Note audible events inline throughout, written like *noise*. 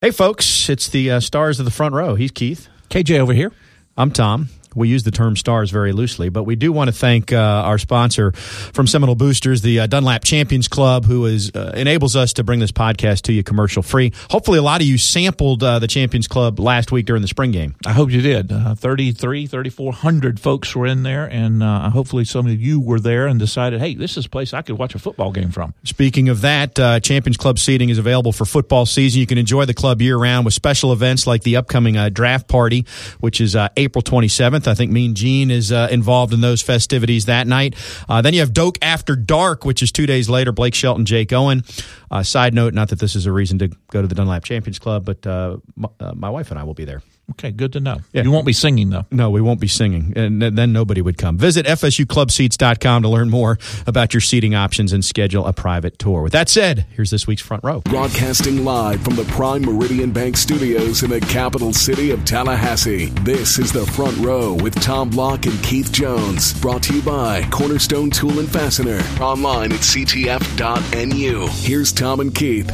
Hey, folks, it's the uh, stars of the front row. He's Keith. KJ over here. I'm Tom. We use the term stars very loosely, but we do want to thank uh, our sponsor from Seminole Boosters, the uh, Dunlap Champions Club, who is uh, enables us to bring this podcast to you commercial free. Hopefully, a lot of you sampled uh, the Champions Club last week during the spring game. I hope you did. Uh, 33, 3,400 folks were in there, and uh, hopefully some of you were there and decided, hey, this is a place I could watch a football game from. Speaking of that, uh, Champions Club seating is available for football season. You can enjoy the club year round with special events like the upcoming uh, draft party, which is uh, April 27th. I think Mean Gene is uh, involved in those festivities that night. Uh, then you have Doak After Dark, which is two days later. Blake Shelton, Jake Owen. Uh, side note, not that this is a reason to go to the Dunlap Champions Club, but uh, my, uh, my wife and I will be there. Okay, good to know. Yeah. You won't be singing, though. No, we won't be singing, and then nobody would come. Visit FSUClubseats.com to learn more about your seating options and schedule a private tour. With that said, here's this week's front row. Broadcasting live from the Prime Meridian Bank Studios in the capital city of Tallahassee. This is the front row with Tom Block and Keith Jones. Brought to you by Cornerstone Tool and Fastener. Online at ctf.nu. Here's Tom and Keith.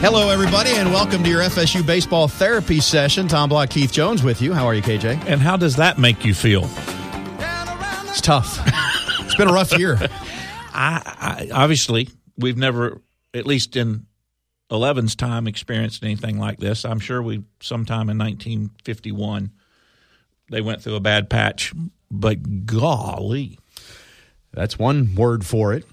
Hello, everybody, and welcome to your FSU baseball therapy session. Tom Block, Keith Jones with you. How are you, KJ? And how does that make you feel? It's tough. *laughs* it's been a rough year. I, I obviously we've never, at least in 11's time, experienced anything like this. I'm sure we sometime in 1951 they went through a bad patch, but golly, That's one word for it.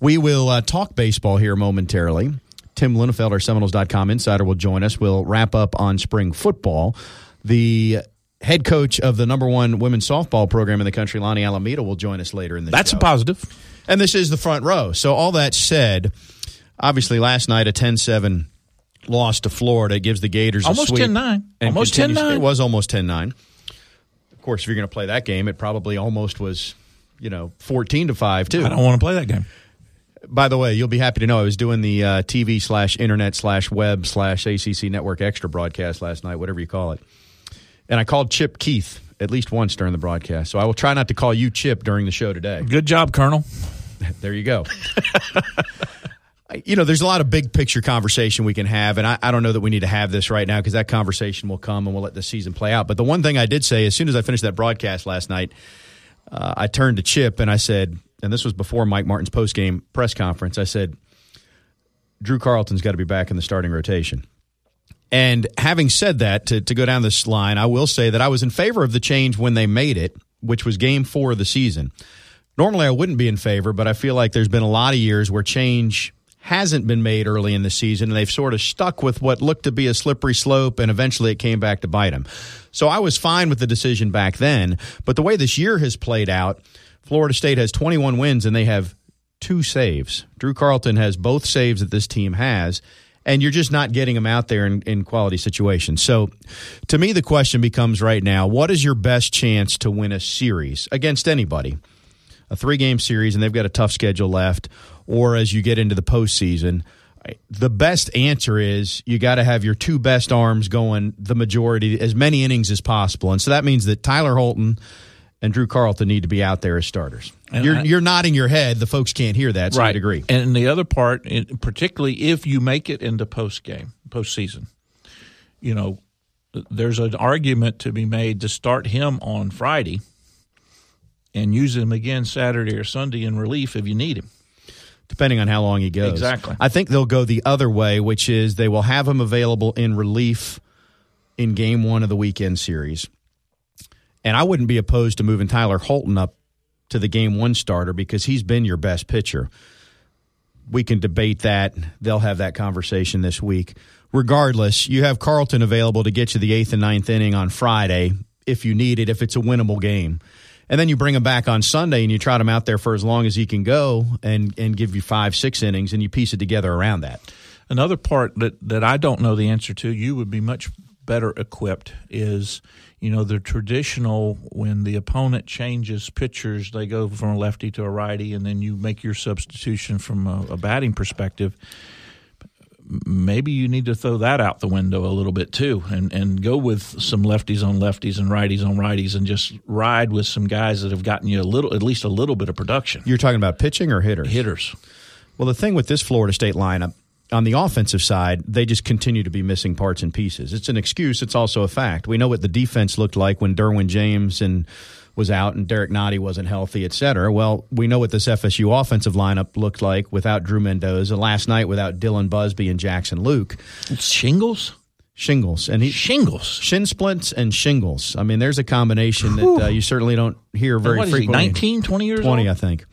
We will uh, talk baseball here momentarily. Tim Linafelt, our Seminoles.com insider, will join us. We'll wrap up on spring football. The head coach of the number one women's softball program in the country, Lonni Alameda, will join us later in the that's show. a positive. And this is the front row. So, all that said, obviously last night a 10 7 loss to Florida gives the Gators Almost a sweep. 10-9. Almost continues- 10-9. It was almost 10 9. Of course, if you're going to play that game, it probably almost was, you know, 14 to 5, too. I don't want to play that game. By the way, you'll be happy to know I was doing the uh, TV slash internet slash web slash ACC network extra broadcast last night, whatever you call it. And I called Chip Keith at least once during the broadcast. So I will try not to call you Chip during the show today. Good job, Colonel. *laughs* There you go. You know, there's a lot of big picture conversation we can have, and I, I don't know that we need to have this right now because that conversation will come and we'll let the season play out. But the one thing I did say as soon as I finished that broadcast last night, uh, I turned to Chip and I said, and this was before Mike Martin's post game press conference, I said, Drew Carlton's got to be back in the starting rotation. And having said that, to, to go down this line, I will say that I was in favor of the change when they made it, which was game four of the season. Normally, I wouldn't be in favor, but I feel like there's been a lot of years where change hasn't been made early in the season, and they've sort of stuck with what looked to be a slippery slope, and eventually it came back to bite them. So I was fine with the decision back then, but the way this year has played out, Florida State has 21 wins and they have two saves. Drew Carlton has both saves that this team has, and you're just not getting them out there in, in quality situations. So, to me, the question becomes right now what is your best chance to win a series against anybody? A three game series, and they've got a tough schedule left, or as you get into the postseason. The best answer is you got to have your two best arms going the majority, as many innings as possible. And so that means that Tyler Holton and Drew Carlton need to be out there as starters. And You're, I- you're nodding your head. The folks can't hear that, so I agree. And the other part, particularly if you make it into post game, postseason, you know, there's an argument to be made to start him on Friday and use him again Saturday or Sunday in relief if you need him. depending on how long he goes. Exactly. I think they'll go the other way, which is they will have him available in relief in game one of the weekend series. And I wouldn't be opposed to moving Tyler Holton up to the game one starter because he's been your best pitcher. We can debate that. They'll have that conversation this week. Regardless, you have Carlton available to get you the eighth and ninth inning on Friday if you need it, if it's a winnable game. And then you bring him back on Sunday and you trot him out there for as long as he can go and, and give you five, six innings and you piece it together around that. Another part that, that I don't know the answer to, you would be much better equipped, is you know the traditional when the opponent changes pitchers, they go from a lefty to a righty, and then you make your substitution from a, a batting perspective. maybe you need to throw that out the window a little bit too, and and go with some lefties on lefties and righties on righties, and just ride with some guys that have gotten you a little, at least a little bit of production. You're talking about pitching or hitters? Hitters. Well, the thing with this Florida State lineup, on the offensive side, they just continue to be missing parts and pieces. It's an excuse. It's also a fact. We know what the defense looked like when Derwin James and was out and Derrick Nnadi wasn't healthy, et cetera. Well, we know what this FSU offensive lineup looked like without Drew Mendoza. Last night without Dylan Busby and Jackson Lueck. It's shingles? Shingles. And he, shingles. Shin splints and shingles. I mean, there's a combination that uh, you certainly don't hear very what frequently. 19, 20 years 20, old? I think.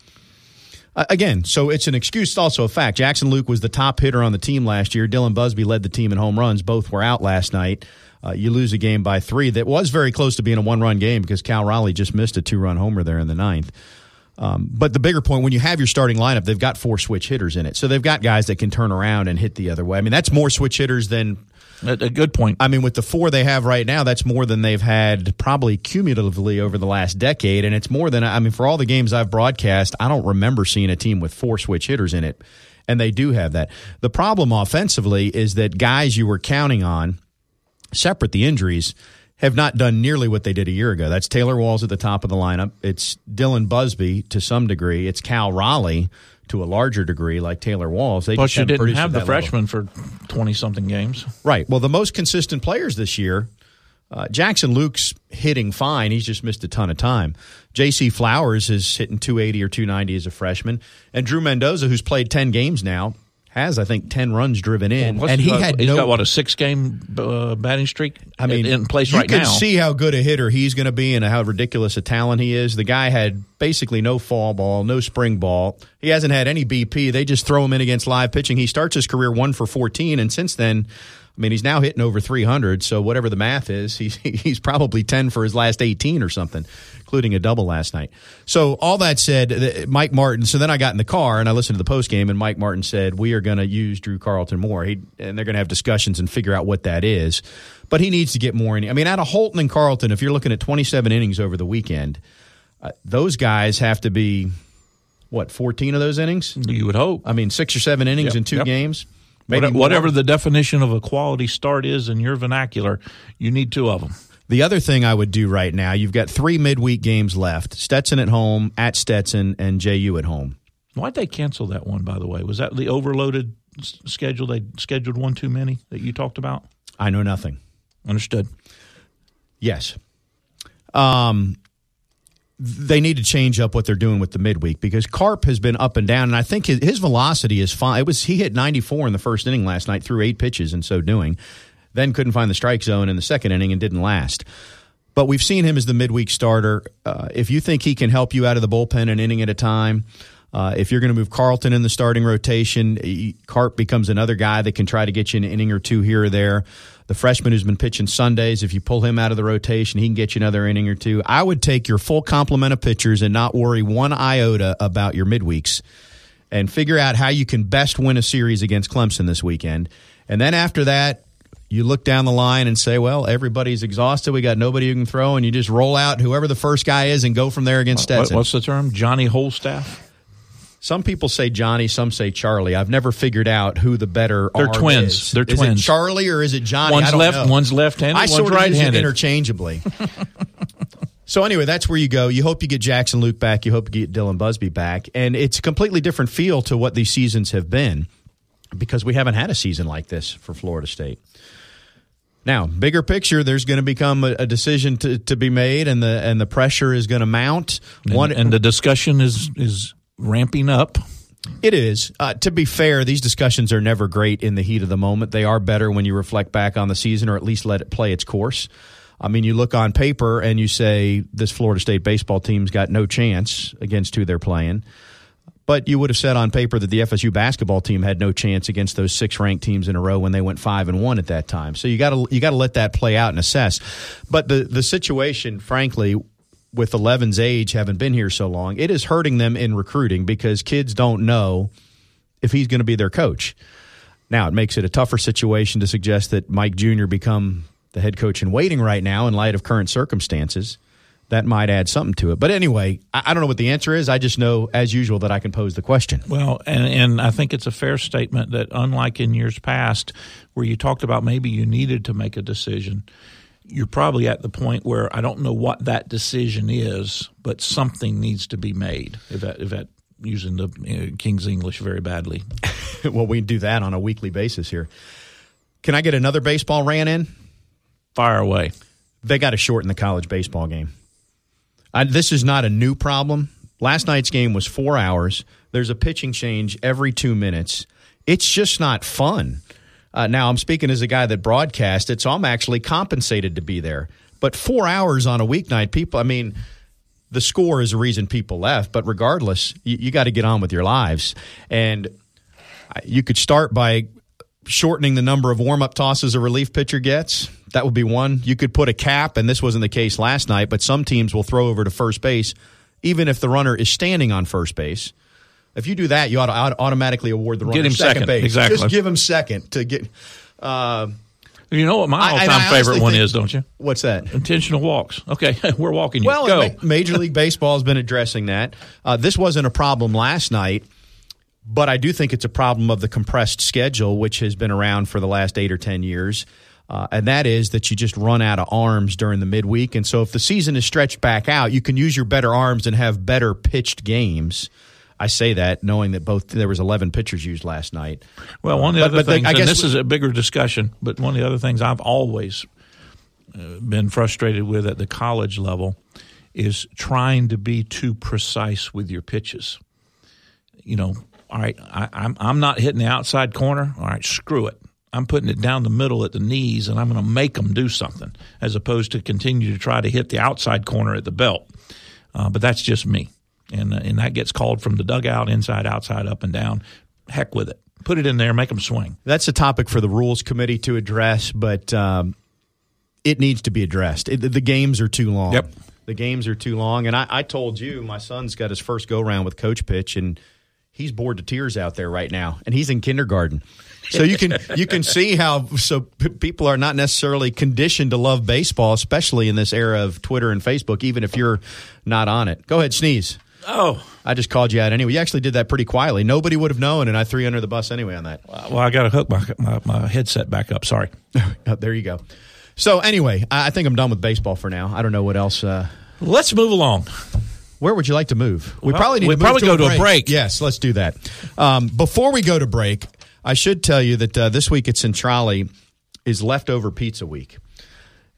Again, so it's an excuse. It's also a fact. Jackson Lueck was the top hitter on the team last year. Dylan Busby led the team in home runs. Both were out last night. Uh, you lose a game by three that was very close to being a one run game because Cal Raleigh just missed a two run homer there in the ninth. Um, but the bigger point, when you have your starting lineup, they've got four switch hitters in it. So they've got guys that can turn around and hit the other way. I mean, that's more switch hitters than. A, a good point. I mean, with the four they have right now, that's more than they've had probably cumulatively over the last decade. And it's more than, I mean, for all the games I've broadcast, I don't remember seeing a team with four switch hitters in it. And they do have that. The problem offensively is that guys you were counting on separate the injuries, have not done nearly what they did a year ago. That's Taylor Walls at the top of the lineup. It's Dylan Busby to some degree. It's Cal Raleigh to a larger degree, like Taylor Walls. They Plus, you didn't have the freshman for 20 something games. Right. Well, the most consistent players this year, uh, Jackson Lueck's hitting fine. He's just missed a ton of time. J.C. Flowers is hitting 280 or 290 as a freshman. And Drew Mendoza, who's played 10 games now, has I think 10 runs driven in. What's and he got- had he's no got what a six game uh, batting streak. I mean, in place right now. you can see how good a hitter he's going to be and how ridiculous a talent he is. The guy had basically no fall ball, no spring ball. He hasn't had any BP. They just throw him in against live pitching. He starts his career one for 14, and since then, I mean, he's now hitting over 300. So whatever the math is, *laughs* he's he's probably 10 for his last 18 or something, including a double last night. So all that said, Mike Martin. So then I got in the car and I listened to the post game, and Mike Martin said we are going to use Drew Carlton more. He and they're going to have discussions and figure out what that is. But he needs to get more. In, I mean, out of Holton and Carlton, if you're looking at 27 innings over the weekend, uh, those guys have to be what 14 of those innings. you would hope. I mean, six or seven innings Yep, in two yep. games. Whatever, more. whatever the definition of a quality start is in your vernacular, you need two of them. The other thing I would do right now, you've got three midweek games left: Stetson at home, at Stetson, and JU at home. Why'd they cancel that one, by the way? Was that the overloaded schedule? They scheduled one too many that you talked about? I know nothing. Understood. Yes. Um, they need to change up what they're doing with the midweek because Karp has been up and down, and I think his, his velocity is fine. It was he hit 94 in the first inning last night through eight pitches, in so doing, then couldn't find the strike zone in the second inning and didn't last. But we've seen him as the midweek starter. Uh, if you think he can help you out of the bullpen an inning at a time, uh, if you're going to move Carlton in the starting rotation, Karp becomes another guy that can try to get you an inning or two here or there. The freshman who's been pitching Sundays, if you pull him out of the rotation, he can get you another inning or two. I would take your full complement of pitchers and not worry one iota about your midweeks and figure out how you can best win a series against Clemson this weekend. And then after that, you look down the line and say, well, everybody's exhausted. We got nobody who can throw, and you just roll out whoever the first guy is and go from there against Stetson. what's the term? Johnny Holstaff? Some people say Johnny, some say Charlie. I've never figured out who the better are. They're twins. is. They're Is twins. it Charlie or is it Johnny? One's I don't left- know. one's left-handed, I one's sort of use it right-handed. interchangeably. *laughs* so anyway, that's where you go. You hope you get Jackson Lueck back. You hope you get Dylan Busby back, and it's a completely different feel to what these seasons have been because we haven't had a season like this for Florida State. Now, bigger picture, there's going to become a, a decision to, to be made, and the and the pressure is going to mount. And, One and the discussion is is ramping up. It is. Uh, to be fair, these discussions are never great in the heat of the moment. They are better when you reflect back on the season or at least let it play its course. I mean, you look on paper and you say this Florida State baseball team's got no chance against who they're playing. But you would have said on paper that the FSU basketball team had no chance against those six ranked teams in a row when they went five and one at that time. So you got to you got to let that play out and assess. But the the situation, frankly, with 11's age, having been here so long, it is hurting them in recruiting because kids don't know if he's going to be their coach. Now it makes it a tougher situation to suggest that Mike Jr. become the head coach in waiting right now in light of current circumstances. that might add something to it. But anyway, I, don't know what the answer is. I just know, as usual, that I can pose the question. Well, and, and I think it's a fair statement that, unlike in years past, where you talked about maybe you needed to make a decision, you're probably at the point where I don't know what that decision is, but something needs to be made. If that, if that using the uh, King's English very badly. *laughs* well, we do that on a weekly basis here. Can I get another baseball ran in? Fire away. They got to shorten the college baseball game. I, this is not a new problem. Last night's game was four hours. There's a pitching change every two minutes. It's just not fun. Uh, now, I'm speaking as a guy that broadcast it, so I'm actually compensated to be there. But four hours on a weeknight, people, I mean, the score is a reason people left. But regardless, you, you got to get on with your lives. And you could start by shortening the number of warm up tosses a relief pitcher gets. That would be one. You could put a cap, and this wasn't the case last night, but some teams will throw over to first base even if the runner is standing on first base. If you do that, you ought to automatically award the runner get him second, second base. Exactly. Just give him second to get. Uh, you know what my all-time favorite one is, don't you? What's that? Intentional walks. Okay, *laughs* we're walking you. Well, Go. Major League Baseball has been addressing that. Uh, this wasn't a problem last night, but I do think it's a problem of the compressed schedule, which has been around for the last eight or ten years. Uh, and that is that you just run out of arms during the midweek. And so if the season is stretched back out, you can use your better arms and have better pitched games. I say that knowing that both there was 11 pitchers used last night. Well, one of the but, other but things, the, I guess this is a bigger discussion, but one of the other things I've always uh, been frustrated with at the college level is trying to be too precise with your pitches. You know, all right, I, I'm I'm not hitting the outside corner. All right, screw it. I'm putting it down the middle at the knees, and I'm going to make them do something, as opposed to continue to try to hit the outside corner at the belt. Uh, but that's just me, and uh, and that gets called from the dugout, inside, outside, up and down. Heck with it. Put it in there, make them swing. That's a topic for the rules committee to address, but um, it needs to be addressed. It, the games are too long. Yep. The games are too long, and I, I told you my son's got his first go round with coach pitch, and he's bored to tears out there right now, and he's in kindergarten. So you can you can *laughs* see how so p- people are not necessarily conditioned to love baseball, especially in this era of Twitter and Facebook. Even if you're not on it, go ahead, sneeze. Oh, I just called you out anyway. You actually did that pretty quietly. Nobody would have known, and I threw you under the bus anyway on that. Well, I got to hook my, my, my headset back up. Sorry. *laughs* there you go. So anyway, I think I'm done with baseball for now. I don't know what else. Uh, Let's move along. Where would you like to move? We well, probably need we to probably to go to a break. Yes, let's do that. Um, before we go to break, I should tell you that uh, this week at Centrale is leftover pizza week,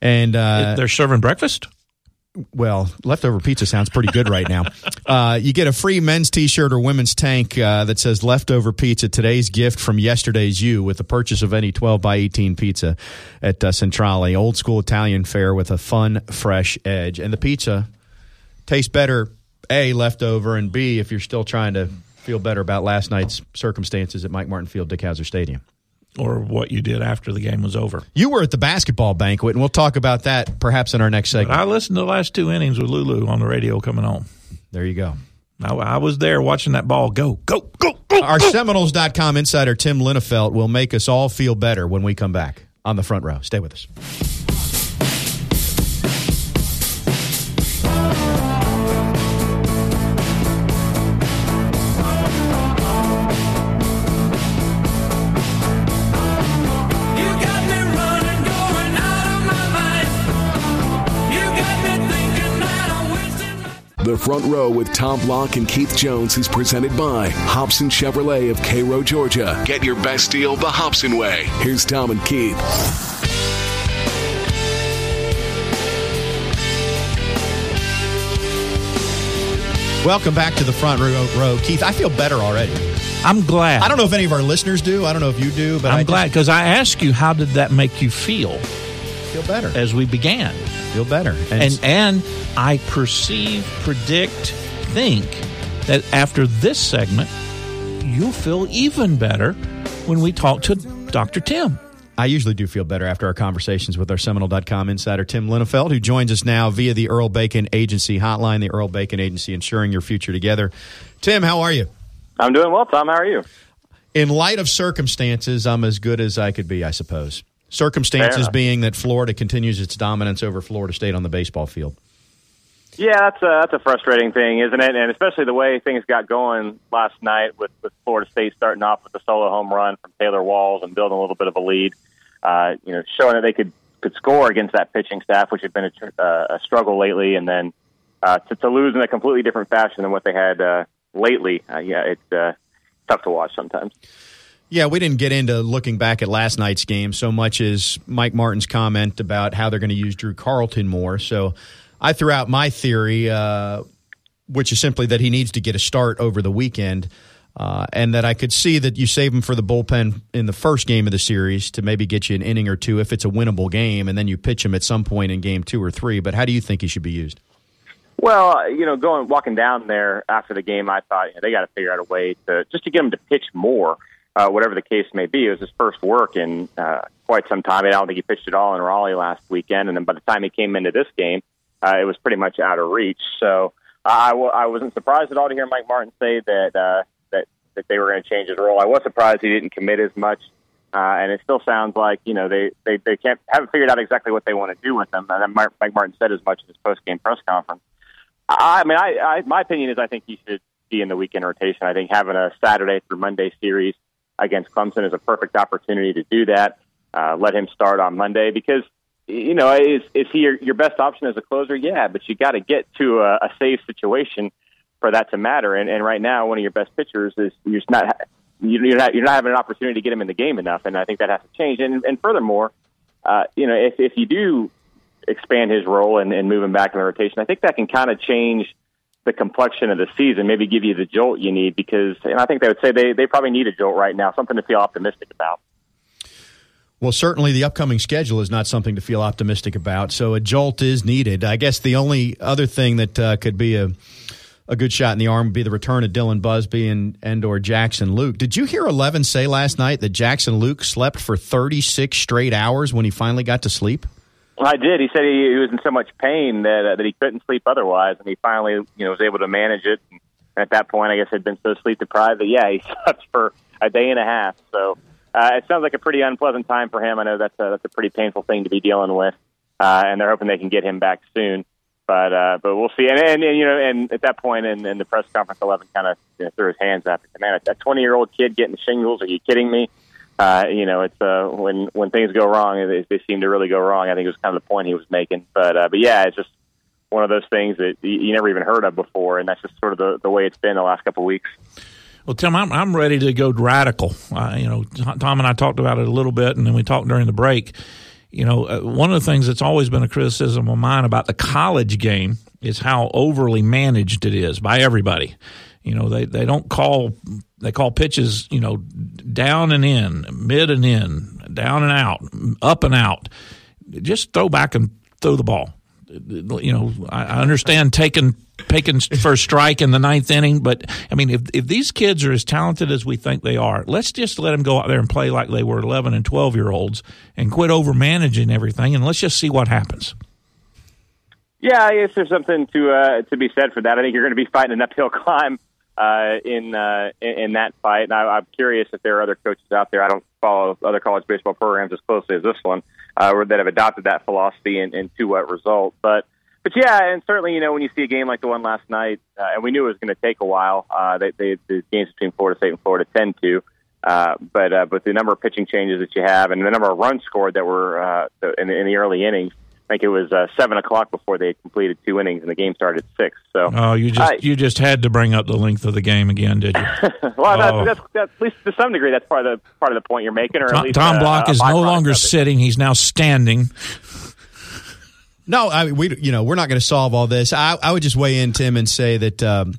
and uh, they're serving breakfast. Well, leftover pizza sounds pretty good right now. *laughs* Uh, you get a free men's T-shirt or women's tank uh, that says "leftover pizza." Today's gift from yesterday's you with the purchase of any 12 by 18 pizza at uh, Centrale, old school Italian fare with a fun, fresh edge, and the pizza tastes better. A leftover, and B if you're still trying to feel better about last night's circumstances at Mike Martin Field, Dick Howser Stadium. Or what you did after the game was over. You were at the basketball banquet, and we'll talk about that perhaps in our next segment. I listened to the last two innings with Lulu on the radio coming on. There you go. I, I was there watching that ball go, go, go, go. Our go. Seminoles.com insider Tim Linafelt will make us all feel better when we come back on the front row. Stay with us. Front Row with Tom Block and Keith Jones is presented by Hobson Chevrolet of Cairo, Georgia. Get your best deal the Hobson way. Here's Tom and Keith. Welcome back to the front row, row. Keith, I feel better already. I'm glad. I don't know if any of our listeners do. I don't know if you do, but I'm I glad because I asked you how did that make you feel? Feel better as we began. Feel better, and and, and I perceive, predict, think that after this segment, you'll feel even better when we talk to Dr. Tim. I usually do feel better after our conversations with our Seminole.com insider, Tim Linafelt, who joins us now via the Earl Bacon Agency hotline, the Earl Bacon Agency, ensuring your future together. Tim, how are you? I'm doing well, Tom. How are you? In light of circumstances, I'm as good as I could be, I suppose. Circumstances being that Florida continues its dominance over Florida State on the baseball field. Yeah, that's a that's a frustrating thing, isn't it? And especially the way things got going last night with with Florida State starting off with a solo home run from Taylor Walls and building a little bit of a lead. Uh, you know, showing that they could could score against that pitching staff, which had been a, uh, a struggle lately, and then uh, to, to lose in a completely different fashion than what they had uh, lately. Uh, yeah, it's uh, tough to watch sometimes. Yeah, we didn't get into looking back at last night's game so much as Mike Martin's comment about how they're going to use Drew Carlton more. So I threw out my theory, uh, which is simply that he needs to get a start over the weekend. Uh, and that I could see that you save him for the bullpen in the first game of the series to maybe get you an inning or two if it's a winnable game, and then you pitch him at some point in game two or three. But how do you think he should be used? Well, you know, going walking down there after the game, I thought you know, they got to figure out a way to just to get him to pitch more, uh, whatever the case may be. It was his first work in uh, quite some time. I don't think he pitched at all in Raleigh last weekend, and then by the time he came into this game, uh, it was pretty much out of reach. So uh, I w- I wasn't surprised at all to hear Mike Martin say that uh, that that they were going to change his role. I was surprised he didn't commit as much. Uh, and it still sounds like you know they they they can't haven't figured out exactly what they want to do with them. And Mike Martin said as much in his post game press conference. I mean, I, I my opinion is I think he should be in the weekend rotation. I think having a Saturday through Monday series against Clemson is a perfect opportunity to do that. Uh, let him start on Monday because you know, is is he your, your best option as a closer? Yeah, but you got to get to a, a safe situation for that to matter. And, and right now, one of your best pitchers is you're just not you're not you're not having an opportunity to get him in the game enough. And I think that has to change. And and furthermore, uh, you know, if if you do expand his role and, and move him back in the rotation, I think that can kind of change the complexion of the season, maybe give you the jolt you need because and I think they would say they, they probably need a jolt right now, something to feel optimistic about. Well, certainly the upcoming schedule is not something to feel optimistic about. So a jolt is needed. I guess the only other thing that uh, could be a a good shot in the arm would be the return of Dylan Busby and and or Jackson Lueck. Did you hear Eleven say last night that Jackson Lueck slept for 36 straight hours when he finally got to sleep? I did. He said he, he was in so much pain that uh, that he couldn't sleep otherwise, and he finally you know was able to manage it. And at that point, I guess had been so sleep deprived that yeah, he *laughs* slept for a day and a half. So uh, it sounds like a pretty unpleasant time for him. I know that's a, that's a pretty painful thing to be dealing with, uh, and they're hoping they can get him back soon. But uh, but we'll see. And, and, and you know, and at that point in, in the press conference, Eleven kind of you know, threw his hands up. Man, a twenty year old kid getting shingles? Are you kidding me? Uh, you know, it's uh, when when things go wrong, they, they seem to really go wrong. I think it was kind of the point he was making. But uh, but yeah, it's just one of those things that you, never even heard of before, and that's just sort of the, the way it's been the last couple of weeks. Well, Tim, I'm, I'm ready to go radical. Uh, you know, Tom and I talked about it a little bit, and then we talked during the break. You know, uh, one of the things that's always been a criticism of mine about the college game is how overly managed it is by everybody. You know, they, they don't call they call pitches, you know, down and in, mid and in, down and out, up and out. Just throw back and throw the ball. You know, I understand taking taking first strike in the ninth inning. But I mean, if if these kids are as talented as we think they are, let's just let them go out there and play like they were eleven and twelve year olds, and quit over managing everything, and let's just see what happens. Yeah, I guess there's something to uh, to be said for that. I think you're going to be fighting an uphill *laughs* climb uh, in, uh, in that fight. And I, I'm curious if there are other coaches out there. I don't follow other college baseball programs as closely as this one uh, that have adopted that philosophy and, and to what result. But but yeah, and certainly, you know, when you see a game like the one last night, uh, and we knew it was going to take a while. Uh, they, they, the games between Florida State and Florida tend to, uh, but uh, but the number of pitching changes that you have, and the number of runs scored that were uh, in, in the early innings, think it was uh, seven o'clock before they completed two innings, and the game started at six. So, oh, you just I, you just had to bring up the length of the game again, did you? *laughs* well, oh. that's, that's, that's, at least to some degree, that's part of the part of the point you're making. Or Tom, at least, Tom Block is no longer sitting; he's now standing. No, I mean, we you know we're not going to solve all this. I, I would just weigh in, Tim, and say that um,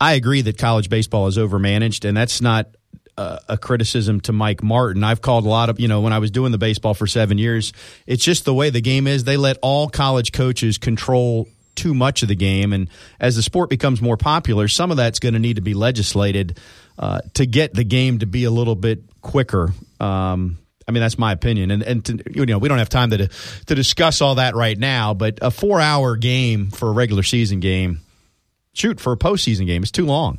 I agree that college baseball is overmanaged, and that's not a, criticism to Mike Martin. I've called a lot of you know when I was doing the baseball for seven years. It's just the way the game is. They let all college coaches control too much of the game, and as the sport becomes more popular, some of that's going to need to be legislated uh, to get the game to be a little bit quicker. Um, I mean, that's my opinion, and and to, you know we don't have time to to discuss all that right now. But a four hour game for a regular season game, shoot for a postseason game, is too long.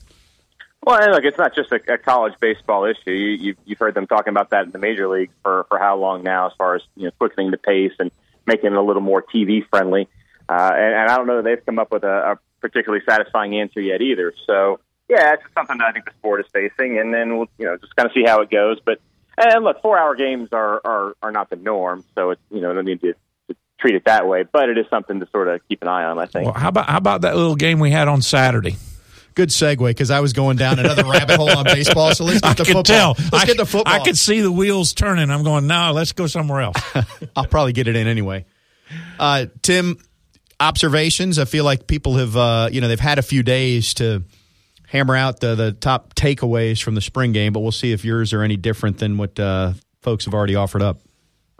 Well, look, it's not just a, a college baseball issue. You, you've, you've heard them talking about that in the major league for for how long now, as far as you know, quickening the pace and making it a little more TV friendly. Uh, and, and I don't know that they've come up with a, a particularly satisfying answer yet either. So, yeah, it's just something that I think the sport is facing, and then we'll you know just kind of see how it goes. But and look, four hour games are are are not the norm, so it's you know no need to treat it that way. But it is something to sort of keep an eye on. I think. Well, how about how about that little game we had on Saturday? Good segue because I was going down another rabbit hole on baseball. So let's *laughs* get I the football. tell. Let's I, get the football. I could see the wheels turning. I'm going, no, let's go somewhere else. *laughs* I'll probably get it in anyway. Uh, Tim, observations. I feel like people have, uh, you know, they've had a few days to hammer out the, the top takeaways from the spring game, but we'll see if yours are any different than what uh, folks have already offered up.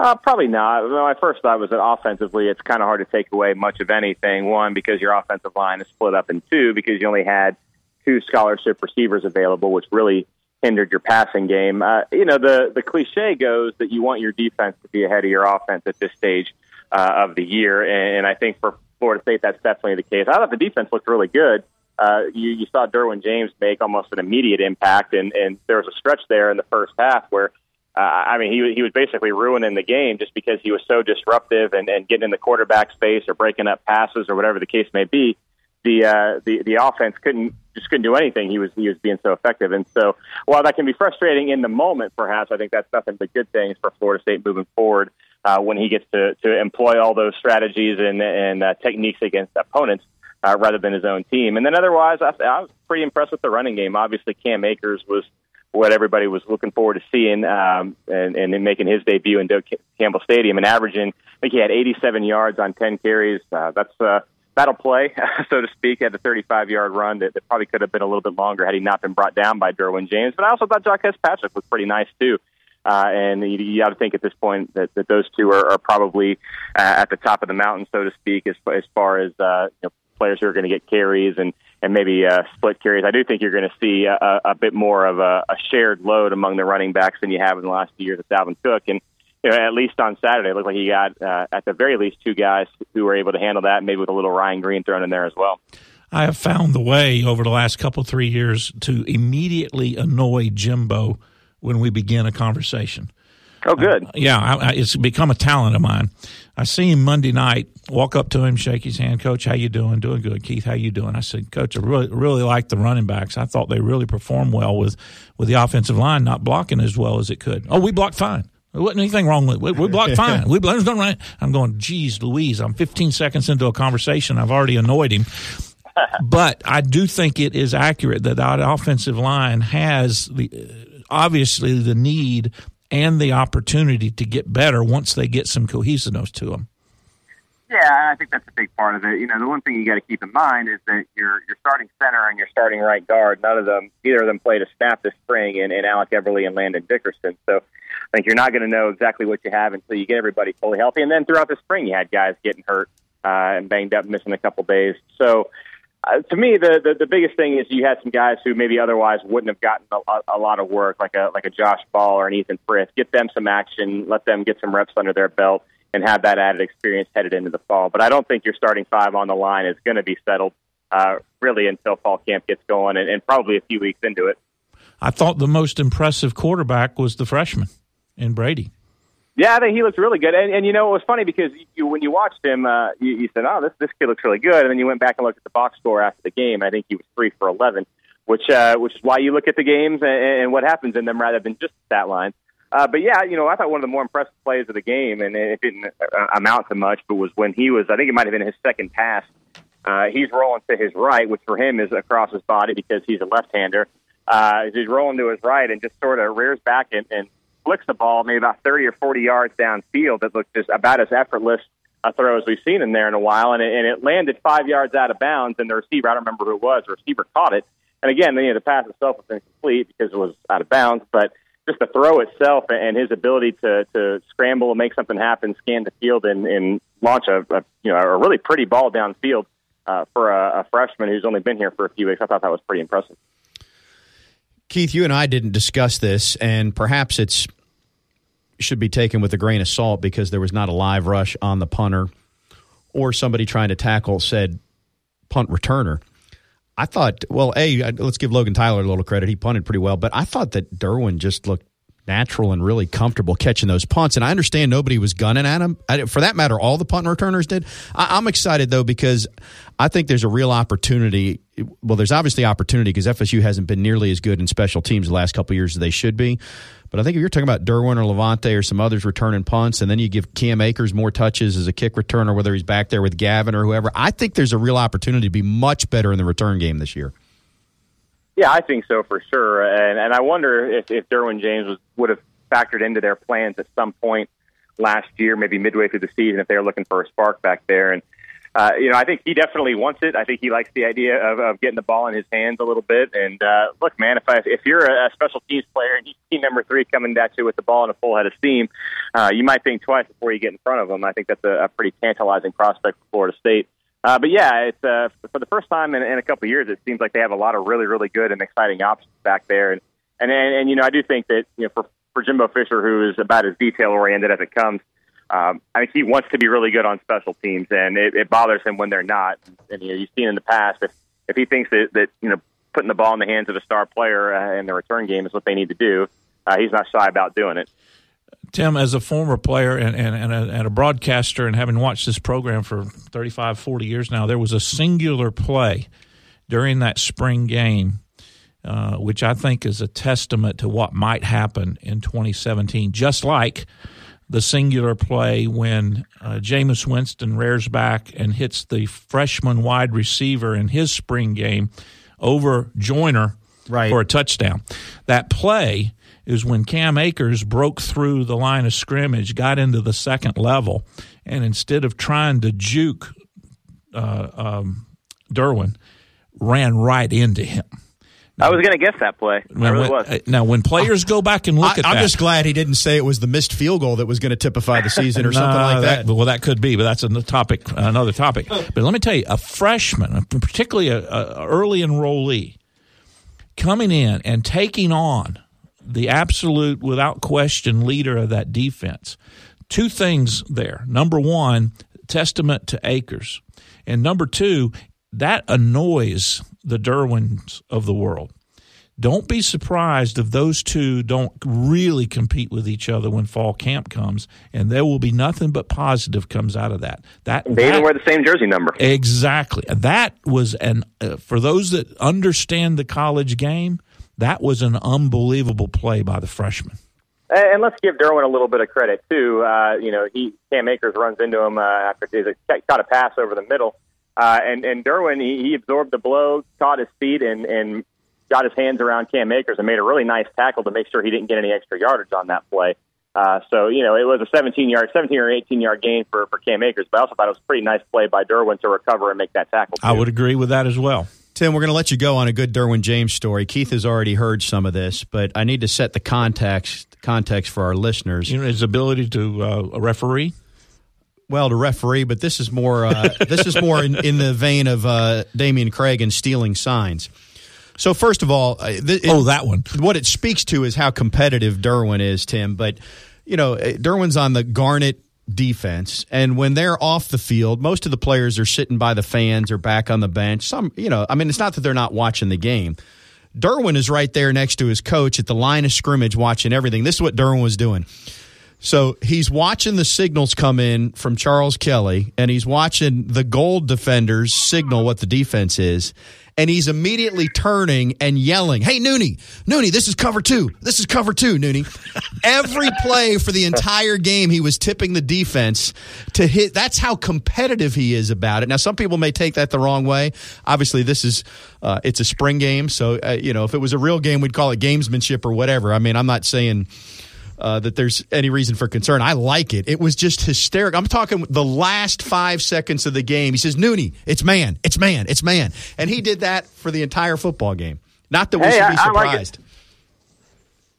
Uh, probably not. My first thought was that offensively, it's kind of hard to take away much of anything. One, because your offensive line is split up in two, because you only had two scholarship receivers available, which really hindered your passing game. Uh, you know, the the cliche goes that you want your defense to be ahead of your offense at this stage uh, of the year, and, and I think for Florida State, that's definitely the case. I thought the defense looked really good. Uh, you, you saw Derwin James make almost an immediate impact, and, and there was a stretch there in the first half where uh, I mean, he he was basically ruining the game just because he was so disruptive and, and getting in the quarterback space or breaking up passes or whatever the case may be. The uh, the the offense couldn't just couldn't do anything. He was he was being so effective, and so while that can be frustrating in the moment, perhaps I think that's nothing but good things for Florida State moving forward uh, when he gets to to employ all those strategies and and uh, techniques against opponents. Uh, rather than his own team, and then otherwise, I, I was pretty impressed with the running game. Obviously, Cam Akers was what everybody was looking forward to seeing, um, and, and then making his debut in Doak Campbell Stadium and averaging, I think he had 87 yards on 10 carries. Uh, that's uh, that'll play, *laughs* so to speak. Had a 35 yard run that, that probably could have been a little bit longer had he not been brought down by Derwin James. But I also thought Jacques Patrick was pretty nice too. Uh, and you, you got to think at this point that, that those two are, are probably uh, at the top of the mountain, so to speak, as, as far as uh, you know, players who are going to get carries and and maybe uh, split carries. I do think you're going to see a, a bit more of a, a shared load among the running backs than you have in the last few years with Dalvin Cook. And you know, at least on Saturday, it looked like he got uh, at the very least two guys who were able to handle that, maybe with a little Ryan Green thrown in there as well. I have found the way over the last couple three years to immediately annoy Jimbo when we begin a conversation. Oh, good. Uh, yeah, I, I, it's become a talent of mine. I see him Monday night. Walk up to him, shake his hand. Coach, how you doing? Doing good. Keith, how you doing? I said, Coach, I really really like the running backs. I thought they really performed well with with the offensive line not blocking as well as it could. Oh, we blocked fine. There wasn't anything wrong with it. We, we blocked *laughs* fine. We no right. I'm going, geez, Louise. I'm 15 seconds into a conversation. I've already annoyed him. *laughs* but I do think it is accurate that that offensive line has the obviously the need and the opportunity to get better once they get some cohesiveness to them. Yeah, I think that's a big part of it. You know, the one thing you got to keep in mind is that your your starting center and your starting right guard, none of them, either of them played a snap this spring in, in Alec Eberle and Landon Dickerson. So I think you're not going to know exactly what you have until you get everybody fully healthy. And then throughout the spring, you had guys getting hurt uh, and banged up, missing a couple days. So uh, to me, the, the the biggest thing is you had some guys who maybe otherwise wouldn't have gotten a, a lot of work, like a like a Josh Ball or an Ethan Frith. Get them some action, let them get some reps under their belt, and have that added experience headed into the fall. But I don't think your starting five on the line is going to be settled uh, really until fall camp gets going, and, and probably a few weeks into it. I thought the most impressive quarterback was the freshman in Brady. Yeah, I think he looks really good. And, and you know, it was funny because you, when you watched him, uh, you, you said, "Oh, this this kid looks really good." And then you went back and looked at the box score after the game. I think he was three for eleven, which uh, which is why you look at the games and, and what happens in them rather than just stat lines. Uh, but yeah, you know, I thought one of the more impressive plays of the game, and it didn't uh, amount to much, but was when he was, I think it might have been his second pass. Uh, he's rolling to his right, which for him is across his body because he's a left-hander. Uh, he's rolling to his right and just sort of rears back and, and flicks the ball maybe about 30 or 40 yards downfield. That looked just about as effortless a throw as we've seen in there in a while, and it, and it landed five yards out of bounds. And the receiver, I don't remember who it was, the receiver caught it. And again, you know, the pass itself was incomplete because it was out of bounds, but just the throw itself and his ability to to scramble and make something happen, scan the field, and, and launch a, a you know a really pretty ball downfield uh, for a, a freshman who's only been here for a few weeks. I thought that was pretty impressive. Keith, you and I didn't discuss this, and perhaps it's should be taken with a grain of salt because there was not a live rush on the punter or somebody trying to tackle said punt returner. I thought, well, a let's give Logan Tyler a little credit. He punted pretty well, but I thought that Derwin just looked natural and really comfortable catching those punts. And I understand nobody was gunning at him. For that matter, all the punt returners did. I, I'm excited though because I think there's a real opportunity. Well, there's obviously opportunity because FSU hasn't been nearly as good in special teams the last couple years as they should be. But I think if you're talking about Derwin or Levante or some others returning punts, and then you give Cam Akers more touches as a kick returner, whether he's back there with Gavin or whoever, I think there's a real opportunity to be much better in the return game this year. Yeah, I think so for sure. And and I wonder if, if Derwin James was, would have factored into their plans at some point last year, maybe midway through the season, if they were looking for a spark back there. And uh, you know, I think he definitely wants it. I think he likes the idea of, of getting the ball in his hands a little bit. And uh, look, man, if I, if you're a special teams player and you see number three coming at you with the ball in a full head of steam, uh, you might think twice before you get in front of him. I think that's a, a pretty tantalizing prospect for Florida State. Uh, but yeah, it's uh, for the first time in, in a couple of years. It seems like they have a lot of really, really good and exciting options back there. And and and, and you know, I do think that you know for for Jimbo Fisher, who is about as detail oriented as it comes, um, I think he wants to be really good on special teams, and it, it bothers him when they're not. And you know, you've seen in the past if if he thinks that that you know putting the ball in the hands of a star player uh, in the return game is what they need to do, uh, he's not shy about doing it. Tim, as a former player and, and, and, a, and, a, broadcaster and having watched this program for 35, 40 years now, there was a singular play during that spring game, uh, which I think is a testament to what might happen in 2017, just like the singular play when uh, Jameis Winston rears back and hits the freshman wide receiver in his spring game over Joyner right. for a touchdown. That play – is when Cam Akers broke through the line of scrimmage, got into the second level, and instead of trying to juke uh, um, Derwin, ran right into him. Now, I was going to guess that play. I really when, was. Uh, now, when players go back and look I, at I'm that, just glad he didn't say it was the missed field goal that was going to typify the season or *laughs* something like that. that. Well, that could be, but that's another topic, another topic. But let me tell you, a freshman, particularly a, a early enrollee, coming in and taking on the absolute, without question, leader of that defense. Two things there. Number one, testament to Akers. And number two, that annoys the Derwins of the world. Don't be surprised if those two don't really compete with each other when fall camp comes, and there will be nothing but positive comes out of that. That they even wear the same jersey number. Exactly. That was an uh, for those that understand the college game that was an unbelievable play by the freshman. And let's give Derwin a little bit of credit too. Uh, you know, he Cam Akers runs into him uh, after he caught a pass over the middle, uh, and and Derwin he, he absorbed the blow, caught his feet, and and got his hands around Cam Akers and made a really nice tackle to make sure he didn't get any extra yardage on that play. Uh, so you know, it was a 17 yard, 17 or 18 yard gain for for Cam Akers, but I also thought it was a pretty nice play by Derwin to recover and make that tackle. Too. I would agree with that as well. Tim, we're going to let you go on a good Derwin James story. Keith has already heard some of this, but I need to set the context context for our listeners. You know his ability to uh, referee. Well, to referee, but this is more uh, *laughs* this is more in, in the vein of uh, Dameyune Craig and stealing signs. So first of all, th- oh, that one. What it speaks to is how competitive Derwin is, Tim. But you know, uh, Derwin's on the Garnet defense. And when they're off the field, most of the players are sitting by the fans or back on the bench. Some, you know, I mean, it's not that they're not watching the game. Derwin is right there next to his coach at the line of scrimmage watching everything. This is what Derwin was doing. So he's watching the signals come in from Charles Kelly, and he's watching the gold defenders signal what the defense is and he's immediately turning and yelling, "Hey, Nooney, Nooney, this is cover two. This is cover two, Nooney." Every play for the entire game, he was tipping the defense to hit. That's how competitive he is about it. Now, some people may take that the wrong way. Obviously, this is uh, it's a spring game, so uh, you know if it was a real game, we'd call it gamesmanship or whatever. I mean, I'm not saying uh, that there's any reason for concern. I like it. It was just hysterical. I'm talking the last five seconds of the game. He says, Nooney, it's man, it's man, it's man. And he did that for the entire football game. Not that we hey, should be surprised. I like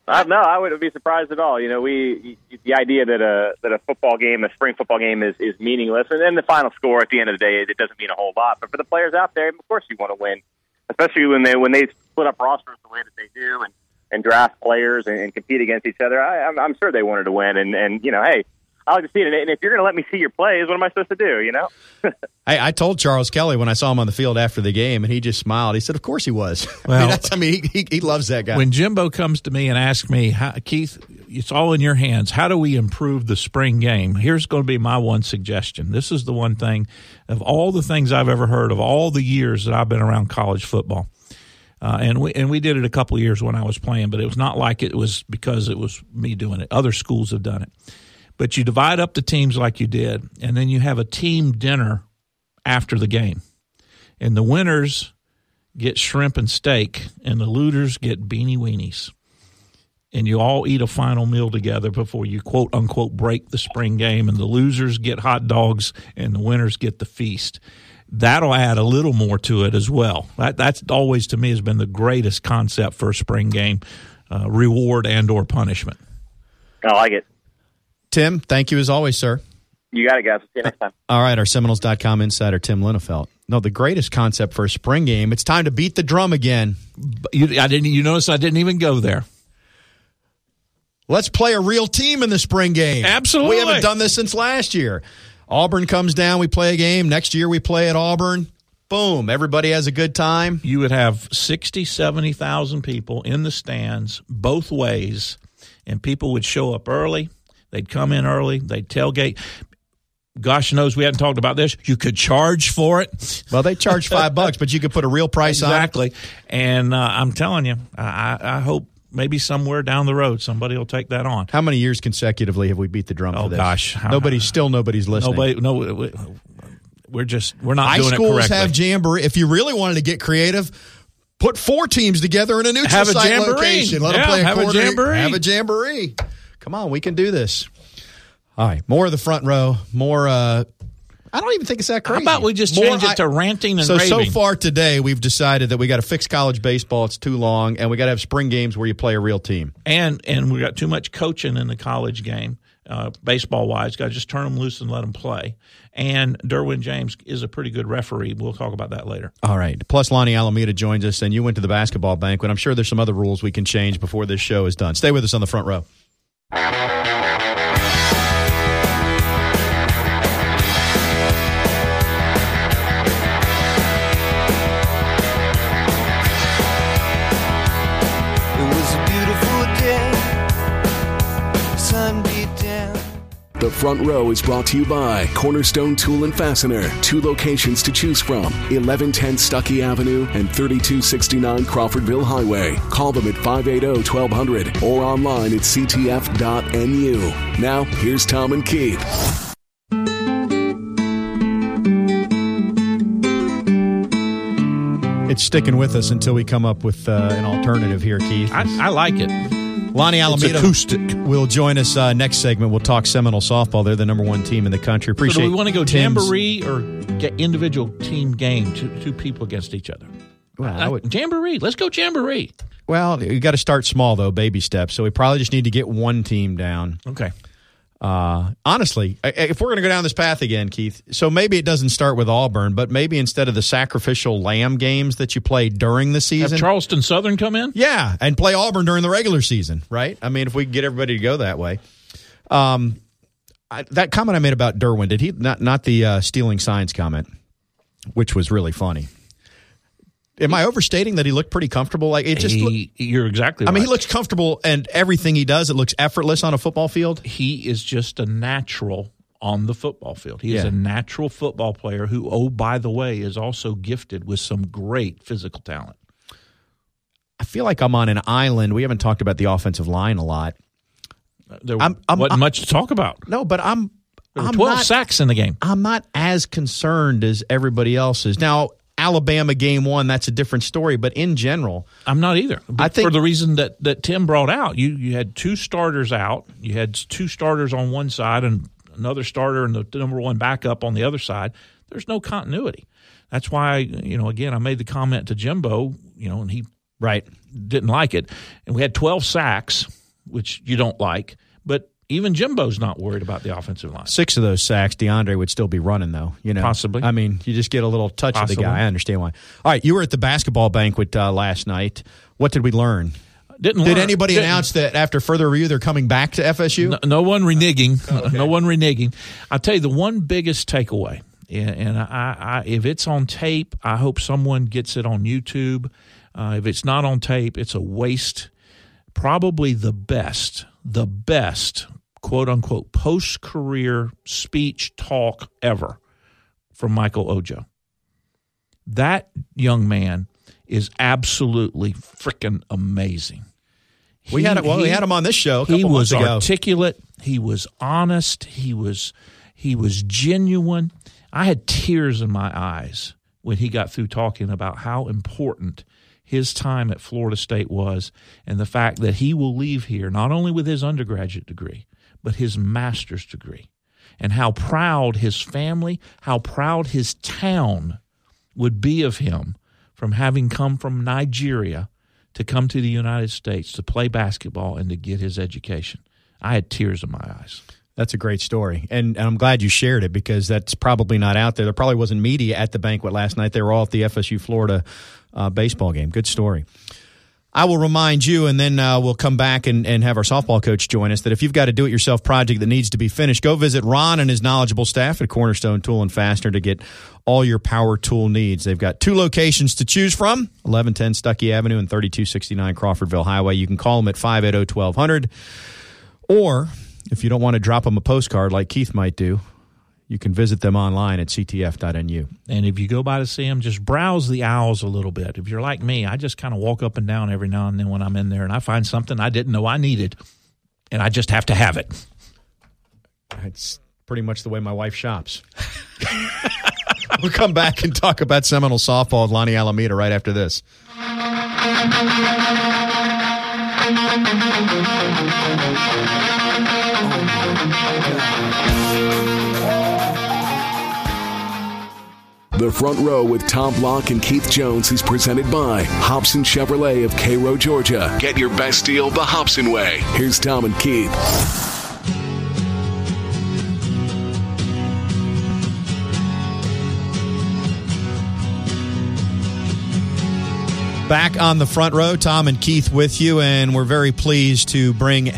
uh, no, I wouldn't be surprised at all. You know, we the idea that a that a football game, a spring football game, is is meaningless, and then the final score at the end of the day, it doesn't mean a whole lot. But for the players out there, of course, you want to win, especially when they when they split up rosters the way that they do, and and draft players and, and compete against each other. I, I'm, I'm sure they wanted to win, and and you know, hey, I like to see it. And if you're going to let me see your plays, what am I supposed to do? You know. *laughs* I, I told Charles Kelly when I saw him on the field after the game, and he just smiled. He said, "Of course he was." Well, *laughs* I mean, I mean he, he, he loves that guy. When Jimbo comes to me and asks me, Keith, it's all in your hands. How do we improve the spring game? Here's going to be my one suggestion. This is the one thing of all the things I've ever heard of all the years that I've been around college football. Uh, and we and we did it a couple years when I was playing, but it was not like it was because it was me doing it. Other schools have done it. But you divide up the teams like you did, and then you have a team dinner after the game. And the winners get shrimp and steak, and the looters get beanie weenies. And you all eat a final meal together before you quote unquote break the spring game, and the losers get hot dogs, and the winners get the feast. That'll add a little more to it as well. That, that's always to me has been the greatest concept for a spring game, uh, reward and or punishment. I like it. Tim, thank you as always, sir. You got it, guys. See you next time. All right, our Seminoles.com insider, Tim Linafelt. No, the greatest concept for a spring game. It's time to beat the drum again. You, I didn't. You notice I didn't even go there. Let's play a real team in the spring game. Absolutely. We haven't done this since last year. Auburn comes down, we play a game. Next year we play at Auburn. Boom, everybody has a good time. You would have 60, 70,000 people in the stands both ways, and people would show up early. They'd come in early. They'd tailgate. Gosh knows we hadn't talked about this. You could charge for it. Well, they charge five *laughs* bucks, but you could put a real price exactly. on it. Exactly. And uh, I'm telling you, I, I hope maybe somewhere down the road somebody will take that on. How many years consecutively have we beat the drum Oh, for this? gosh. Nobody's still nobody's listening. Nobody, no, we- we're just we're not High doing it schools have jamboree. If you really wanted to get creative, put four teams together in a neutral Have site location. Let Yeah, them play a have a jamboree. Have a jamboree. Come on, we can do this. All right, more of the front row. More. uh I don't even think it's that crazy. How about we just More change it to ranting and so raving? so far today, we've decided that we got to fix college baseball. It's too long, and we got to have spring games where you play a real team. and and we got too much coaching in the college game, uh, baseball wise. Got to just turn them loose and let them play. And Derwin James is a pretty good referee. We'll talk about that later. All right. Plus, Lonni Alameda joins us, and you went to the basketball banquet. I'm sure there's some other rules we can change before this show is done. Stay with us on the front row. Front row is brought to you by Cornerstone Tool and Fastener. Two locations to choose from 1110 Stuckey Avenue and 3269 Crawfordville Highway. Call them at 580 1200 or online at ctf.nu. Now, here's Tom and Keith. It's sticking with us until we come up with uh, an alternative here, Keith. I, I like it. Lonni Alameda acoustic. will join us uh, next segment. We'll talk Seminole softball. They're the number one team in the country. So Appreciate. do we want to go Tim's- jamboree or get individual team game, two, two people against each other? Well, I Uh, would- jamboree. Let's go jamboree. Well, you got to start small though, baby steps. So we probably just need to get one team down. Okay. Uh, honestly, if we're going to go down this path again, Keith, so maybe it doesn't start with Auburn, but maybe instead of the sacrificial lamb games that you play during the Have season, Charleston Southern come in? yeah, and play Auburn during the regular season, right? I mean, if we can get everybody to go that way. Um, I, that comment I made about Derwin, did he not not the uh, stealing signs comment, which was really funny? Am I overstating that he looked pretty comfortable? Like it just. look- He, you're exactly I right. mean, he looks comfortable, and everything he does, it looks effortless on a football field. he is just a natural on the football field. He is a natural football player who, oh, by the way, is also gifted with some great physical talent. I feel like I'm on an island. We haven't talked about the offensive line a lot. There I'm- I'm- wasn't I'm- much to talk about. No, but I'm There were I'm 12 not, sacks in the game. I'm not as concerned as everybody else is. Now, Alabama game one, that's a different story. But in general, I'm not either. I think- for the reason that, that Tim brought out, you you had two starters out. You had two starters on one side and another starter and the number one backup on the other side. There's no continuity. That's why you know again I made the comment to Jimbo, you know, and he right? didn't like it. And we had 12 sacks, which you don't like, but even Jimbo's not worried about the offensive line. Six of those sacks, Deondre would still be running though. You know, Possibly. I mean, you just get a little touch of the guy. I understand why. All right, you were at the basketball banquet uh, last night. What did we learn? Didn't Did learn- anybody didn't- announce that after further review they're coming back to FSU? No, no one reneging. *laughs* No one reneging. I'll tell you the one biggest takeaway, and, and I, I, if it's on tape, I hope someone gets it on YouTube. Uh, if it's not on tape, it's a waste probably the best, the best quote unquote post career speech talk ever from Michael Ojo. That young man is absolutely freaking amazing. We He- had well, we had him on this show. A he was ago. articulate. He was honest. He was he was genuine. I had tears in my eyes when he got through talking about how important his time at Florida State was and the fact that he will leave here not only with his undergraduate degree, but his master's degree. And how proud his family, how proud his town would be of him from having come from Nigeria to come to the United States to play basketball and to get his education. I had tears in my eyes. That's a great story, and, and I'm glad you shared it because that's probably not out there. There probably wasn't media at the banquet last night. They were all at the FSU Florida uh, baseball game. Good story. I will remind you, and then uh, we'll come back and, and have our softball coach join us. That if you've got a do-it-yourself project that needs to be finished, go visit Ron and his knowledgeable staff at Cornerstone Tool and Fastener to get all your power tool needs. They've got two locations to choose from: 1110 Stuckey Avenue and 3269 Crawfordville Highway. You can call them at 580-1200, or if you don't want to drop them a postcard like Keith might do, you can visit them online at ctf.nu. And if you go by to see them, just browse the aisles a little bit. If you're like me, I just kind of walk up and down every now and then when I'm in there and I find something I didn't know I needed, and I just have to have it. It's pretty much the way my wife shops. *laughs* we'll come back and talk about Seminole softball with Lonni Alameda right after this. Oh, The Front Row with Tom Block and Keith Jones is presented by Hobson Chevrolet of Cairo, Georgia. Get your best deal the Hobson way. Here's Tom and Keith. Back on the front row, Tom and Keith with you, and we're very pleased to bring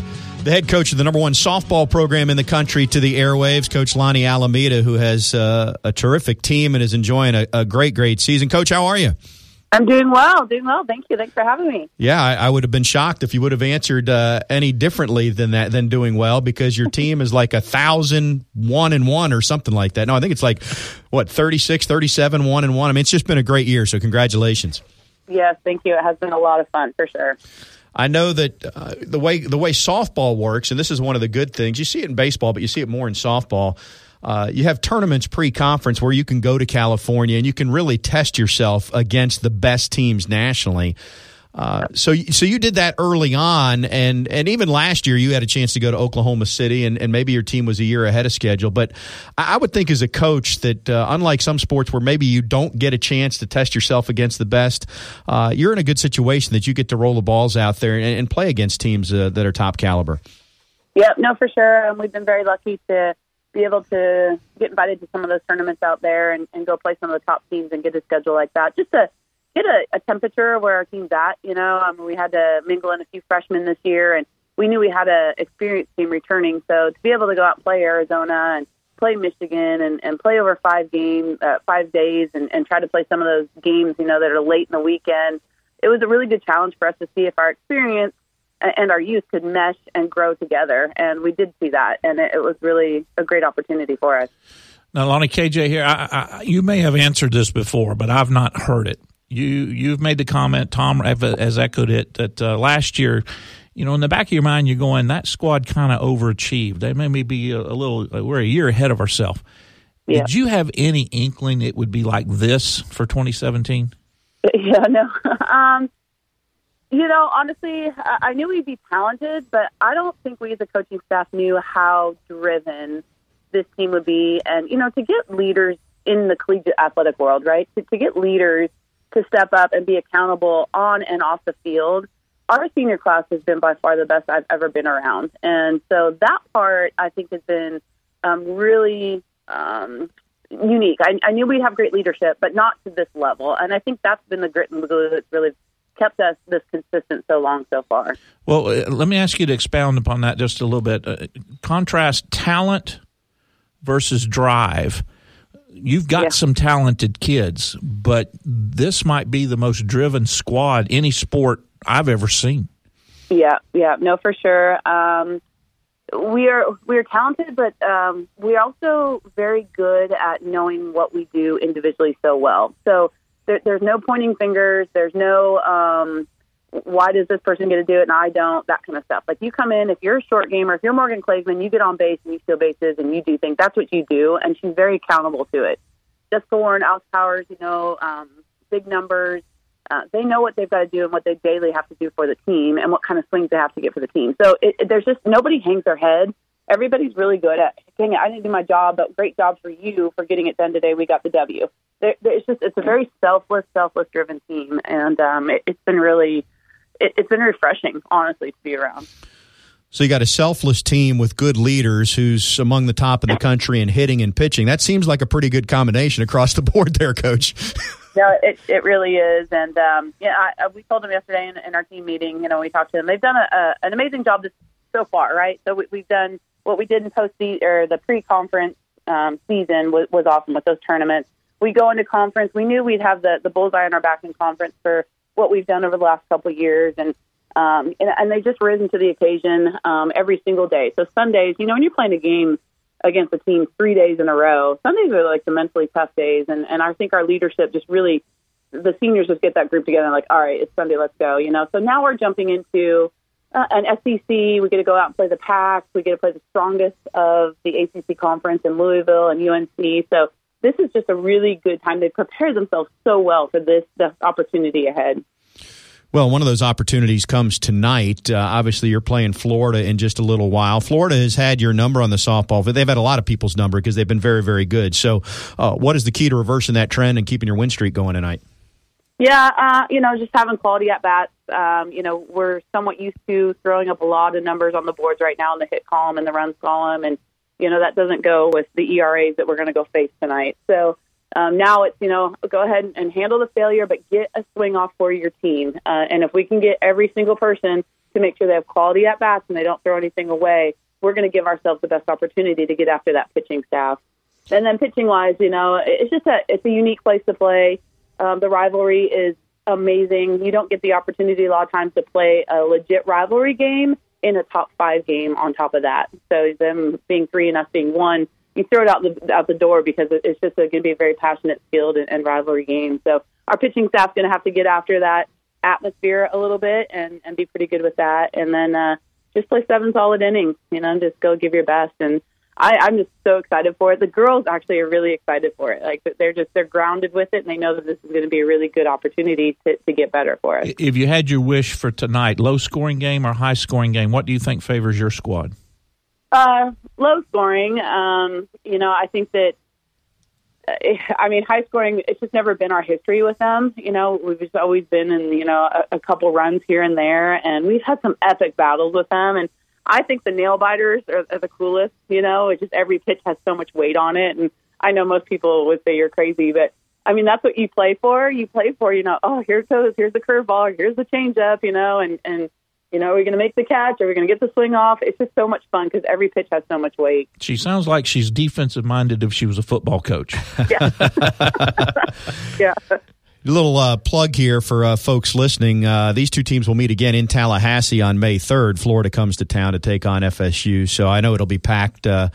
the head coach of the number one softball program in the country to the airwaves, Coach Lonni Alameda, who has uh, a terrific team and is enjoying a, a great, great season. Coach, how are you? I'm doing well, doing well. Thank you. Thanks for having me. Yeah, I, I would have been shocked if you would have answered uh, any differently than that, than doing well, because your team is like a thousand one and one or something like that. No, I think it's like what 36, 37, one and one. I mean, it's just been a great year. So congratulations. Yes, thank you. It has been a lot of fun for sure. I know that uh, the way the way softball works, and this is one of the good things. You see it in baseball, but you see it more in softball. Uh, you have tournaments pre-conference where you can go to California and you can really test yourself against the best teams nationally. Uh, so, so you did that early on, and and even last year you had a chance to go to Oklahoma City, and, and maybe your team was a year ahead of schedule. But I, would think as a coach that uh, unlike some sports where maybe you don't get a chance to test yourself against the best, uh, you're in a good situation that you get to roll the balls out there and, and play against teams uh, that are top caliber. Yep, no, for sure. Um, we've been very lucky to be able to get invited to some of those tournaments out there and, and go play some of the top teams and get a schedule like that. Just to get a, a temperature where our team's at. You know, um, we had to mingle in a few freshmen this year, and we knew we had an experienced team returning. So to be able to go out and play Arizona and play Michigan and, and play over five game uh, five days and, and try to play some of those games, you know, that are late in the weekend. It was a really good challenge for us to see if our experience and our youth could mesh and grow together. And we did see that, and it, it was really a great opportunity for us. Now, Lonni KJ here, I, I, you may have answered this before, but I've not heard it. You you've made the comment, Tom has echoed it that uh, last year, you know, in the back of your mind, you're going that squad kind of overachieved. They me be a, a little. We're a year ahead of ourselves. Yeah. Did you have any inkling it would be like this for 2017? *laughs* Yeah, no. *laughs* um, you know, honestly, I I knew we'd be talented, but I don't think we as a coaching staff knew how driven this team would be. And, you know, to get leaders in the collegiate athletic world, right? To, to get leaders to step up and be accountable on and off the field, our senior class has been by far the best I've ever been around. And so that part, I think, has been um, really um, unique. I, I knew we'd have great leadership, but not to this level. And I think that's been the grit and the glue that's really kept us this consistent so long so far. Well, uh, let me ask you to expound upon that just a little bit. Uh, contrast talent versus drive. You've got Yeah. some talented kids, but this might be the most driven squad any sport I've ever seen. Yeah, yeah, no, for sure. Um, we are we are talented, but um, we're also very good at knowing what we do individually so well. So there, there's no pointing fingers. There's no um, why does this person get to do it and I don't? That kind of stuff. Like you come in, if you're a short gamer, if you're Morgan Klageman, you get on base and you steal bases and you do things. That's what you do, and she's very accountable to it. Just Thorne, Alex Powers, you know, um, big numbers. Uh, they know what they've got to do and what they daily have to do for the team and what kind of swings they have to get for the team. So it, it, there's just nobody hangs their head. Everybody's really good at, dang it, I didn't do my job, but great job for you for getting it done today. We got the W. There, there, it's just, it's a very selfless, selfless driven team. And um, it, it's been really, it, it's been refreshing, honestly, to be around. So you got a selfless team with good leaders who's among the top in the country in hitting and pitching. That seems like a pretty good combination across the board there, coach. *laughs* no, it it really is, and um, yeah, I, we told them yesterday in, in our team meeting. You know, we talked to them. They've done a, a, an amazing job this so far, right? So we, we've done what we did in post or the pre-conference um, season was, was awesome with those tournaments. We go into conference. We knew we'd have the the bullseye on our back in conference for what we've done over the last couple of years, and um, and, and they just risen to the occasion um, every single day. So Sundays, you know, when you're playing a game against a team three days in a row, Sundays are like the mentally tough days. And, and I think our leadership just really, the seniors just get that group together like, all right, it's Sunday, let's go. You know, so now we're jumping into uh, an SEC. We get to go out and play the PAC. We get to play the strongest of the ACC conference in Louisville and UNC. So this is just a really good time. They prepare themselves so well for this, this opportunity ahead. Well, one of those opportunities comes tonight. Uh, obviously, you're playing Florida in just a little while. Florida has had your number on the softball, but they've had a lot of people's number because they've been very, very good. So, uh, what is the key to reversing that trend and keeping your win streak going tonight? Yeah, uh, you know, just having quality at bats. Um, you know, we're somewhat used to throwing up a lot of numbers on the boards right now in the hit column and the runs column, and you know that doesn't go with the ERAs that we're going to go face tonight. So um, now it's, you know, go ahead and handle the failure, but get a swing off for your team. Uh, and if we can get every single person to make sure they have quality at bats and they don't throw anything away, we're going to give ourselves the best opportunity to get after that pitching staff. And then pitching wise, you know, it's just a it's a unique place to play. Um, the rivalry is amazing. You don't get the opportunity a lot of times to play a legit rivalry game in a top five game on top of that. So them being three and us being one you throw it out the out the door because it's just going to be a very passionate, field and, and rivalry game. So our pitching staff's going to have to get after that atmosphere a little bit and and be pretty good with that, and then uh, just play seven solid innings. You know, just go give your best. And I, I'm just so excited for it. The girls actually are really excited for it. Like they're just they're grounded with it, and they know that this is going to be a really good opportunity to to get better for us. If you had your wish for tonight, low scoring game or high scoring game, what do you think favors your squad? Uh, low scoring. Um, you know, I think that. Uh, I mean, high scoring. It's just never been our history with them. You know, we've just always been in you know a, a couple runs here and there, and we've had some epic battles with them. And I think the nail biters are, are the coolest. You know, it's just every pitch has so much weight on it, and I know most people would say you're crazy, but I mean that's what you play for. You play for you know, oh here goes, here's the curveball, here's the changeup, you know, and and you know, are we going to make the catch? Are we going to get the swing off? It's just so much fun because every pitch has so much weight. She sounds like she's defensive minded if she was a football coach. Yeah. *laughs* *laughs* yeah. A little uh, plug here for uh, folks listening. Uh, these two teams will meet again in Tallahassee on May 3rd. Florida comes to town to take on FSU, so I know it'll be packed uh,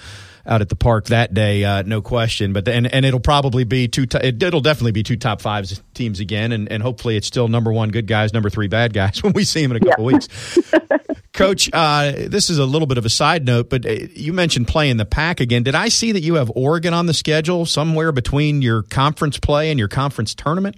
out at the park that day, uh, no question. But and and it'll probably be two. It, will definitely be two top five teams again, and, and hopefully it's still number one good guys, number three bad guys *laughs* when we see them in a couple yeah. weeks. *laughs* Coach, uh, this is a little bit of a side note, but you mentioned playing the PAC again. Did I see that you have Oregon on the schedule somewhere between your conference play and your conference tournament?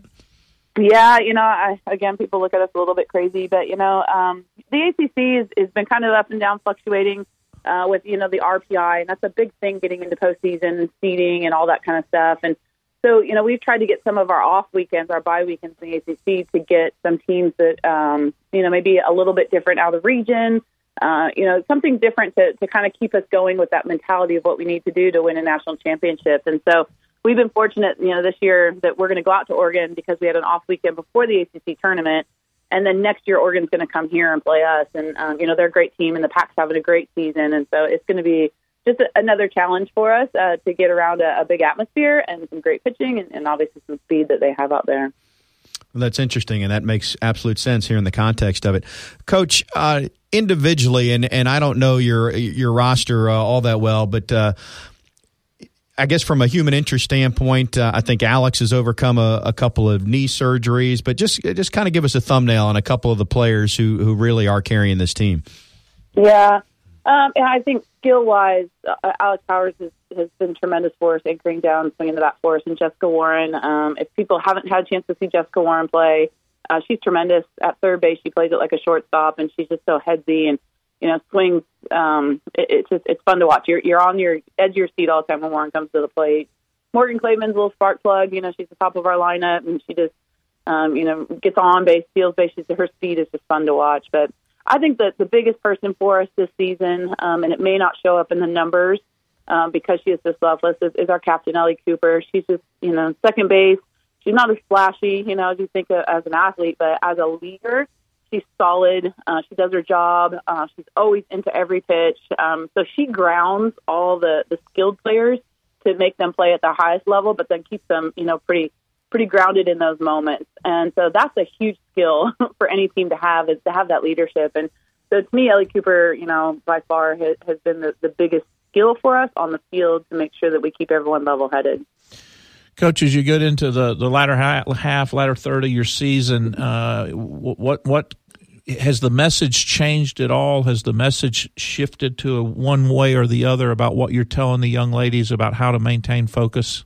Yeah, you know, I, again, people look at us a little bit crazy, but you know, um, the ACC has been kind of up and down, fluctuating uh, with you know the RPI, and that's a big thing getting into postseason and seeding and all that kind of stuff. And so you know we've tried to get some of our off weekends, our bye weekends in the ACC, to get some teams that um, you know maybe a little bit different out of region. Uh, you know, something different to, to kind of keep us going with that mentality of what we need to do to win a national championship. And so we've been fortunate, you know, this year that we're going to go out to Oregon because we had an off weekend before the ACC tournament and then next year Oregon's going to come here and play us, and um, you know they're a great team, and the Pac's having a great season, and so it's going to be just a, another challenge for us uh, to get around a, a big atmosphere and some great pitching, and, and obviously some speed that they have out there. Well, that's interesting, and that makes absolute sense here in the context of it, Coach. Uh, individually, and and I don't know your your roster uh, all that well, but uh, I guess from a human interest standpoint, uh, I think Alex has overcome a, a, couple of knee surgeries, but just just kind of give us a thumbnail on a couple of the players who who really are carrying this team. Yeah, um, I think skill wise, uh, Alex Powers has, has been tremendous for us, anchoring down, swinging the bat for us, and Jessica Warren. Um, if people haven't had a chance to see Jessica Warren play, uh, she's tremendous at third base. She plays it like a shortstop, and she's just so headsy and you know swings. Um, it, it's just it's fun to watch. You're you're on your edge of your seat all the time when Warren comes to the plate. Morgan Clayman's a little spark plug. You know, she's the top of our lineup, and she just um, you know gets on base, steals base. She's, her speed is just fun to watch. But I think that the biggest person for us this season, um, and it may not show up in the numbers um, because she is so selfless, is, is our captain Ellie Cooper. She's just you know second base she's not as flashy, you know, as you think of, as an athlete, but as a leader, she's solid. Uh, she does her job. Uh, she's always into every pitch. Um, so she grounds all the the skilled players to make them play at their highest level, but then keeps them, you know, pretty pretty grounded in those moments. And so that's a huge skill *laughs* for any team to have is to have that leadership. And so to me, Ellie Cooper, you know, by far has, has been the, the biggest skill for us on the field to make sure that we keep everyone level headed. Coach, as you get into the, the latter half, latter third of your season, uh, what what has the message changed at all? Has the message shifted to one way or the other about what you're telling the young ladies about how to maintain focus?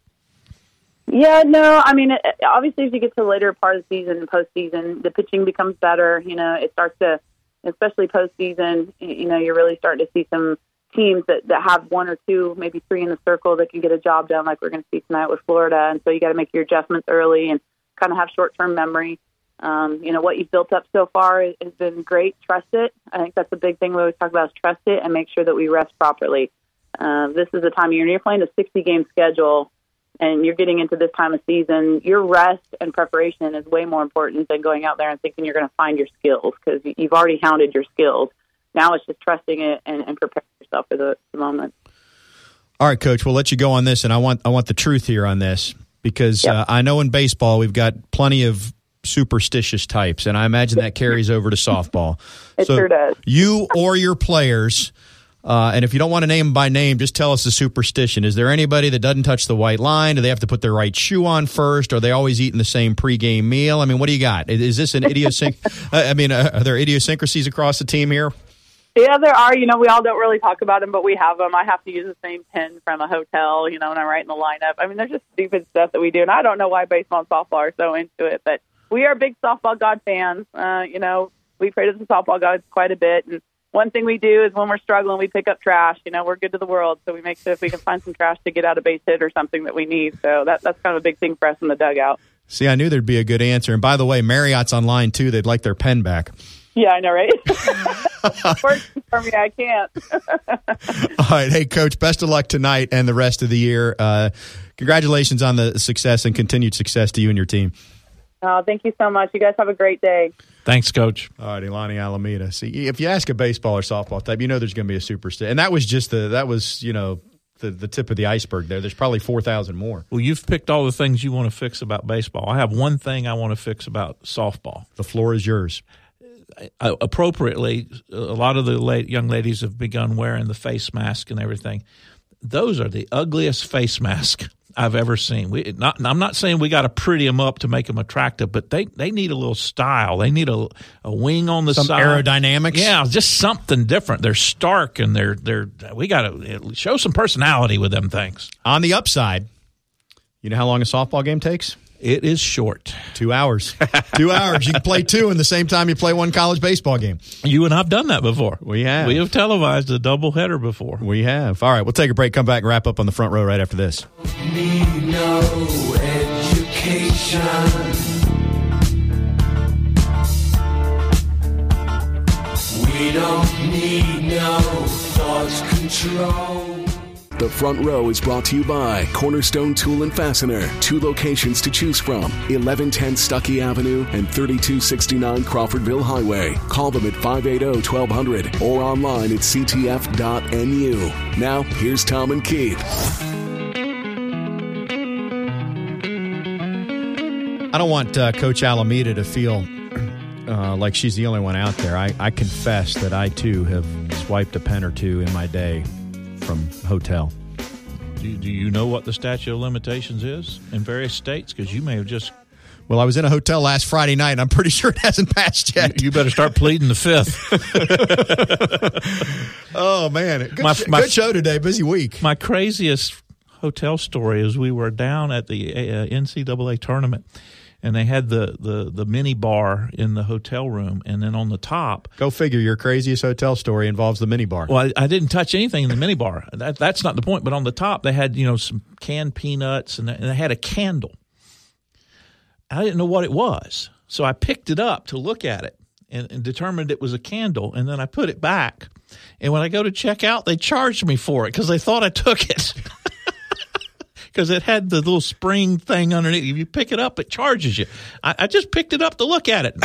Yeah, no, I mean, it, obviously, as you get to the later part of the season and postseason, the pitching becomes better. You know, it starts to, especially postseason, you know, you're really starting to see some teams that, that have one or two, maybe three in the circle that can get a job done, like we're going to see tonight with Florida. And so you got to make your adjustments early and kind of have short term memory. Um, you know, what you've built up so far has been great. Trust it. I think that's the big thing we always talk about is trust it and make sure that we rest properly. Uh, this is the time of year, and you're playing a 60 game schedule and you're getting into this time of season, your rest and preparation is way more important than going out there and thinking you're going to find your skills because you've already hounded your skills. Now it's just trusting it and, and preparing yourself for the, the, moment. All right, Coach. We'll let you go on this, and I want I want the truth here on this because yep. uh, I know in baseball we've got plenty of superstitious types, and I imagine that carries over to softball. *laughs* it so sure does. You or your players. Uh, and if you don't want to name them by name, just tell us the superstition. Is there anybody that doesn't touch the white line? Do they have to put their right shoe on first? Are they always eating the same pregame meal? I mean, what do you got? Is this an *laughs* idiosyncrasy? I mean, uh, are there idiosyncrasies across the team here? Yeah, there are. You know, we all don't really talk about them, but we have them. I have to use the same pen from a hotel, you know, when I'm writing the lineup. I mean, there's just stupid stuff that we do, and I don't know why baseball and softball are so into it, but we are big softball god fans. Uh, you know, we pray to the softball gods quite a bit, and one thing we do is when we're struggling, we pick up trash. You know, we're good to the world, so we make sure if we can find some trash to get out a base hit or something that we need. So that that's kind of a big thing for us in the dugout. See, I knew there'd be a good answer. And by the way, Marriott's online too. They'd like their pen back. Yeah, I know, right? *laughs* *laughs* For me, I can't. *laughs* All right, hey, coach. Best of luck tonight and the rest of the year. Uh, congratulations on the success and continued success to you and your team. Oh, thank you so much. You guys have a great day. Thanks, Coach. All right, Lonni Alameda. See, if you ask a baseball or softball type, you know there's going to be a superstar, and that was just the that was you know the, the tip of the iceberg there. There's probably 4,000 more. Well, you've picked all the things you want to fix about baseball. I have one thing I want to fix about softball. The floor is yours. Uh, appropriately, a lot of the late, young ladies have begun wearing the face mask and everything. Those are the ugliest face masks I've ever seen. We not, I'm not saying we got to pretty them up to make them attractive, but they, they need a little style. They need a, a wing on the Some side. aerodynamics. Yeah, just something different. They're stark and they're they're we got to show some personality with them things. On the upside, you know how long a softball game takes? It is short. Two hours. two hours. You can play two in the same time you play one college baseball game. You and I've done that before. We have. We have televised a doubleheader before. We have. All right, we'll take a break, come back, and wrap up on the front row right after this. Need no education. We don't need no thought control. The front row is brought to you by Cornerstone Tool and Fastener. Two locations to choose from 1110 Stuckey Avenue and 3269 Crawfordville Highway. Call them at 580 1200 or online at ctf.nu. Now, here's Tom and Keith. I don't want uh, Coach Alameda to feel *clears throat* uh, like she's the only one out there. I, I confess that I too have swiped a pen or two in my day from hotel. Do, do you know what the statute of limitations is in various states? Because you may have just. Well, I was in a hotel last Friday night, and I'm pretty *laughs* sure it hasn't passed yet. You better start pleading the fifth. *laughs* Oh man, good, My- sh- my- good show today. Busy week. My craziest hotel story is we were down at the uh, NCAA tournament, and they had the, the, the mini bar in the hotel room, and then on the top, Go figure. Your craziest hotel story involves the mini bar. Well, I, I didn't touch anything in the minibar. That, that's not the point. But on the top, they had you know some canned peanuts, and they, and they had a candle. I didn't know what it was, so I picked it up to look at it and, and determined it was a candle, and then I put it back. And when I go to check out, they charged me for it because they thought I took it. *laughs* Because it had the little spring thing underneath. If you pick it up, it charges you. I, I just picked it up to look at it. *laughs*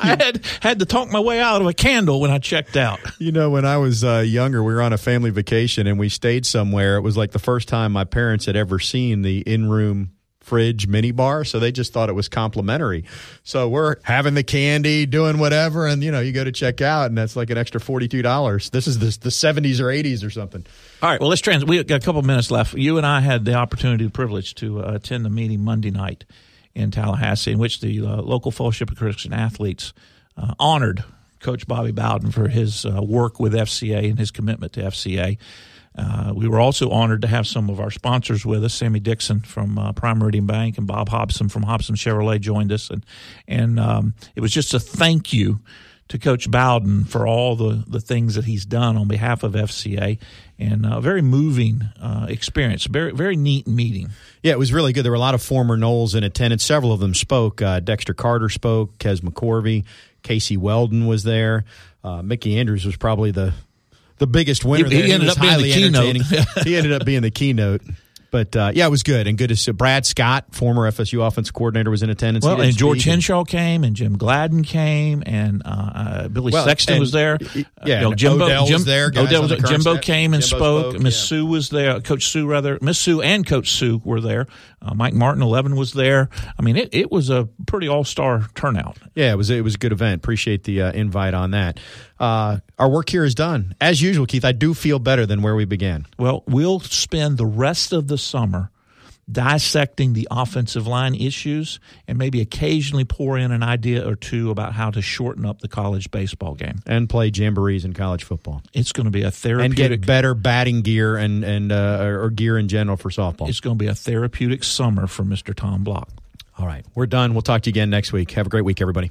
I had had to talk my way out of a candle when I checked out. You know, when I was uh, younger, we were on a family vacation and we stayed somewhere. It was like the first time my parents had ever seen the in room fridge minibar. So they just thought it was complimentary. So we're having the candy, doing whatever. And, you know, you go to check out and that's like an extra $42. This is the, the 70s or 80s or something. All right. Well, let's trans. We got a couple minutes left. You and I had the opportunity, the privilege to uh, attend the meeting Monday night in Tallahassee, in which the uh, local fellowship of Christian athletes uh, honored Coach Bobby Bowden for his uh, work with FCA and his commitment to FCA. Uh, we were also honored to have some of our sponsors with us. Sammie Dixon from uh, Prime Meridian Bank and Bob Hobson from Hobson Chevrolet joined us, and and um, it was just a thank you to Coach Bowden for all the, the things that he's done on behalf of FCA, and a very moving uh, experience. Very very neat meeting. Yeah, it was really good. There were a lot of former Noles in attendance. Several of them spoke. Uh, Dexter Carter spoke. Kez McCorvey. Casey Weldon was there. Uh, Mickey Andrews was probably the the biggest winner. He- he ended up being the keynote. *laughs* he ended up being the keynote. But uh, yeah, it was good and good to see. Brad Scott, former FSU offense coordinator, was in attendance. Well, and George. Henshaw came, and Jim Gladden came, and uh, uh, Billy Well, Sexton and- was there. Yeah, you know, Jimbo, Odell was Jim, there, guys Odell was the Jimbo came and Jimbo spoke. spoke, Miss yeah. Sue was there. Coach Sue, rather. Miss Sue and Coach Sue were there. Uh, Mike Martin, eleven, was there. I mean, it, it was a pretty all star turnout. Yeah, it was it was a good event. Appreciate the uh, invite on that. Uh, our work here is done as usual, Keith. I do feel better than where we began. Well, we'll spend the rest of the summer dissecting the offensive line issues and maybe occasionally pour in an idea or two about how to shorten up the college baseball game. and play jamborees in college football It's going to be a therapeutic and get better batting gear and and uh, or gear in general for softball. it's going to be a therapeutic summer for Mr. Tom Block. All right, we're done. We'll talk to you again next week. Have a great week, everybody.